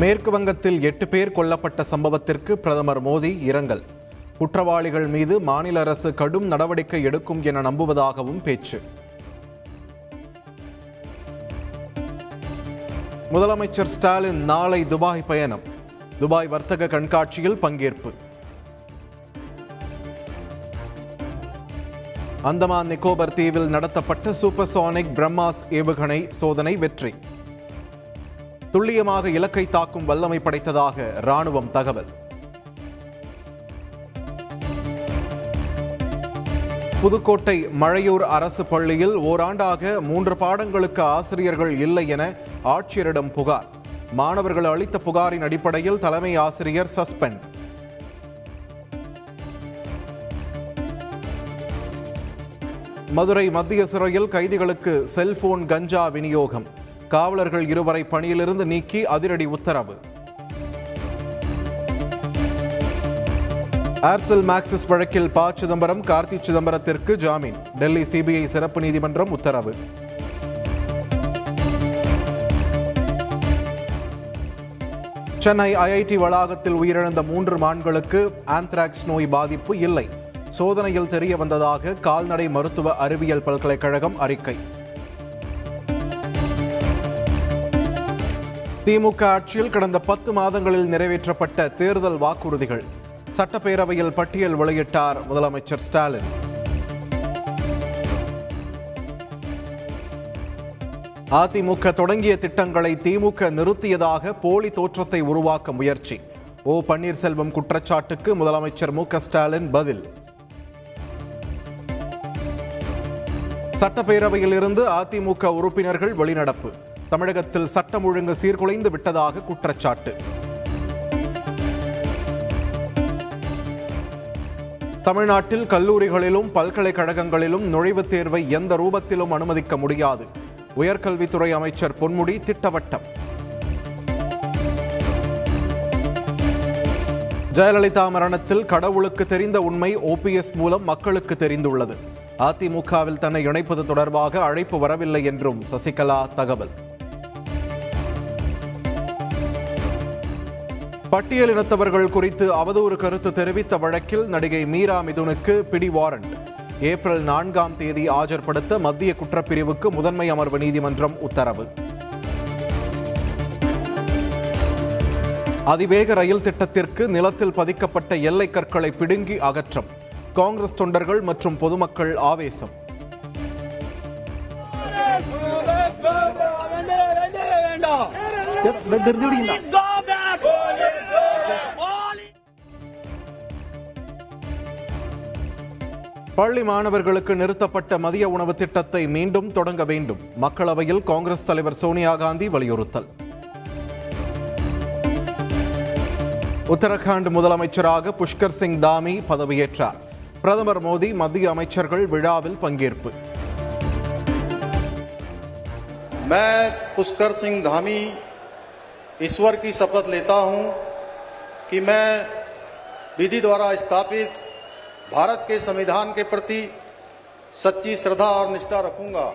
மேற்கு வங்கத்தில் எட்டு பேர் கொல்லப்பட்ட சம்பவத்திற்கு பிரதமர் மோடி இரங்கல். குற்றவாளிகள் மீது மாநில அரசு கடும் நடவடிக்கை எடுக்கும் என நம்புவதாகவும் பேச்சு. முதலமைச்சர் ஸ்டாலின் நாளை துபாய் பயணம். துபாய் வர்த்தக கண்காட்சியில் பங்கேற்பு. அந்தமான் நிக்கோபர் தீவில் நடத்தப்பட்ட சூப்பர்சோனிக் பிரம்மாஸ் ஏவுகணை சோதனை வெற்றி. துல்லியமாக இலக்கை தாக்கும் வல்லமை படைத்ததாக ராணுவம் தகவல். புதுக்கோட்டை மழையூர் அரசு பள்ளியில் ஓராண்டாக மூன்று பாடங்களுக்கு ஆசிரியர்கள் இல்லை என ஆட்சியரிடம் புகார். மாணவர்கள் அளித்த புகாரின் அடிப்படையில் தலைமை ஆசிரியர் சஸ்பெண்ட். மதுரை மத்திய சிறையில் கைதிகளுக்கு செல்போன் கஞ்சா விநியோகம். காவலர்கள் இருவரை பணியிலிருந்து நீக்கி அதிரடி உத்தரவு. ஏர்செல் மேக்சிஸ் வழக்கில் ப. சிதம்பரம் கார்த்தி சிதம்பரத்திற்கு ஜாமீன். டெல்லி சிபிஐ சிறப்பு நீதிமன்றம் உத்தரவு. சென்னை ஐஐடி வளாகத்தில் உயிரிழந்த மூன்று மான்களுக்கு ஆந்த்ராக்ஸ் நோய் பாதிப்பு இல்லை. சோதனையில் தெரிய வந்ததாக கால்நடை மருத்துவ அறிவியல் பல்கலைக்கழகம் அறிக்கை. திமுக ஆட்சியில் கடந்த பத்து மாதங்களில் நிறைவேற்றப்பட்ட தேர்தல் வாக்குறுதிகள். சட்டப்பேரவையில் பட்டியல் வெளியிட்டார் முதலமைச்சர் ஸ்டாலின். அதிமுக தொடங்கிய திட்டங்களை திமுக நிறுத்தியதாக போலி தோற்றத்தை உருவாக்க முயற்சி. ஓ பன்னீர்செல்வம் குற்றச்சாட்டுக்கு முதலமைச்சர் மு ஸ்டாலின் பதில். சட்டப்பேரவையில் இருந்து அதிமுக உறுப்பினர்கள் வெளிநடப்பு. தமிழகத்தில் சட்டம் ஒழுங்கு சீர்குலைந்து விட்டதாக குற்றச்சாட்டு. தமிழ்நாட்டில் கல்லூரிகளிலும் பல்கலைக்கழகங்களிலும் நுழைவுத் தேர்வை எந்த ரூபத்திலும் அனுமதிக்க முடியாது. உயர்கல்வித்துறை அமைச்சர் பொன்முடி திட்டவட்டம். ஜெயலலிதா மரணத்தில் கடவுளுக்கு தெரிந்த உண்மை ஓபிஎஸ் மூலம் மக்களுக்கு தெரிந்துள்ளது. அதிமுகவில் தன்னை இணைப்பது தொடர்பாக அழைப்பு வரவில்லை என்றும் சசிகலா தகவல். பட்டியலினத்தவர்கள் குறித்து அவதூறு கருத்து தெரிவித்த வழக்கில் நடிகை மீரா மிதுனுக்கு பிடி வாரண்ட் ஏப்ரல் நான்காம் தேதி ஆஜர்படுத்த மத்திய குற்றப்பிரிவுக்கு முதன்மை அமர்வு நீதிமன்றம் உத்தரவு அதிவேக ரயில் திட்டத்திற்கு நிலத்தில் பதிக்கப்பட்ட எல்லை கற்களை பிடுங்கி அகற்றம் காங்கிரஸ் தொண்டர்கள் மற்றும் பொதுமக்கள் ஆவேசம் பள்ளி மாணவர்களுக்கு நிறுத்தப்பட்ட மதிய உணவு திட்டத்தை மீண்டும் தொடங்க வேண்டும் மக்களவையில் காங்கிரஸ் தலைவர் சோனியா காந்தி வலியுறுத்தல் உத்தரகாண்ட் முதலமைச்சராக புஷ்கர் சிங் தாமி பதவியேற்றார் பிரதமர் மோடி மத்திய அமைச்சர்கள் விழாவில் பங்கேற்பு मैं पुष्कर सिंह धामी ईश्वर की शपथ लेता हूं कि मैं विधि द्वारा स्थापित भारत के संविधान के प्रति सच्ची श्रद्धा और निष्ठा रखूँगा।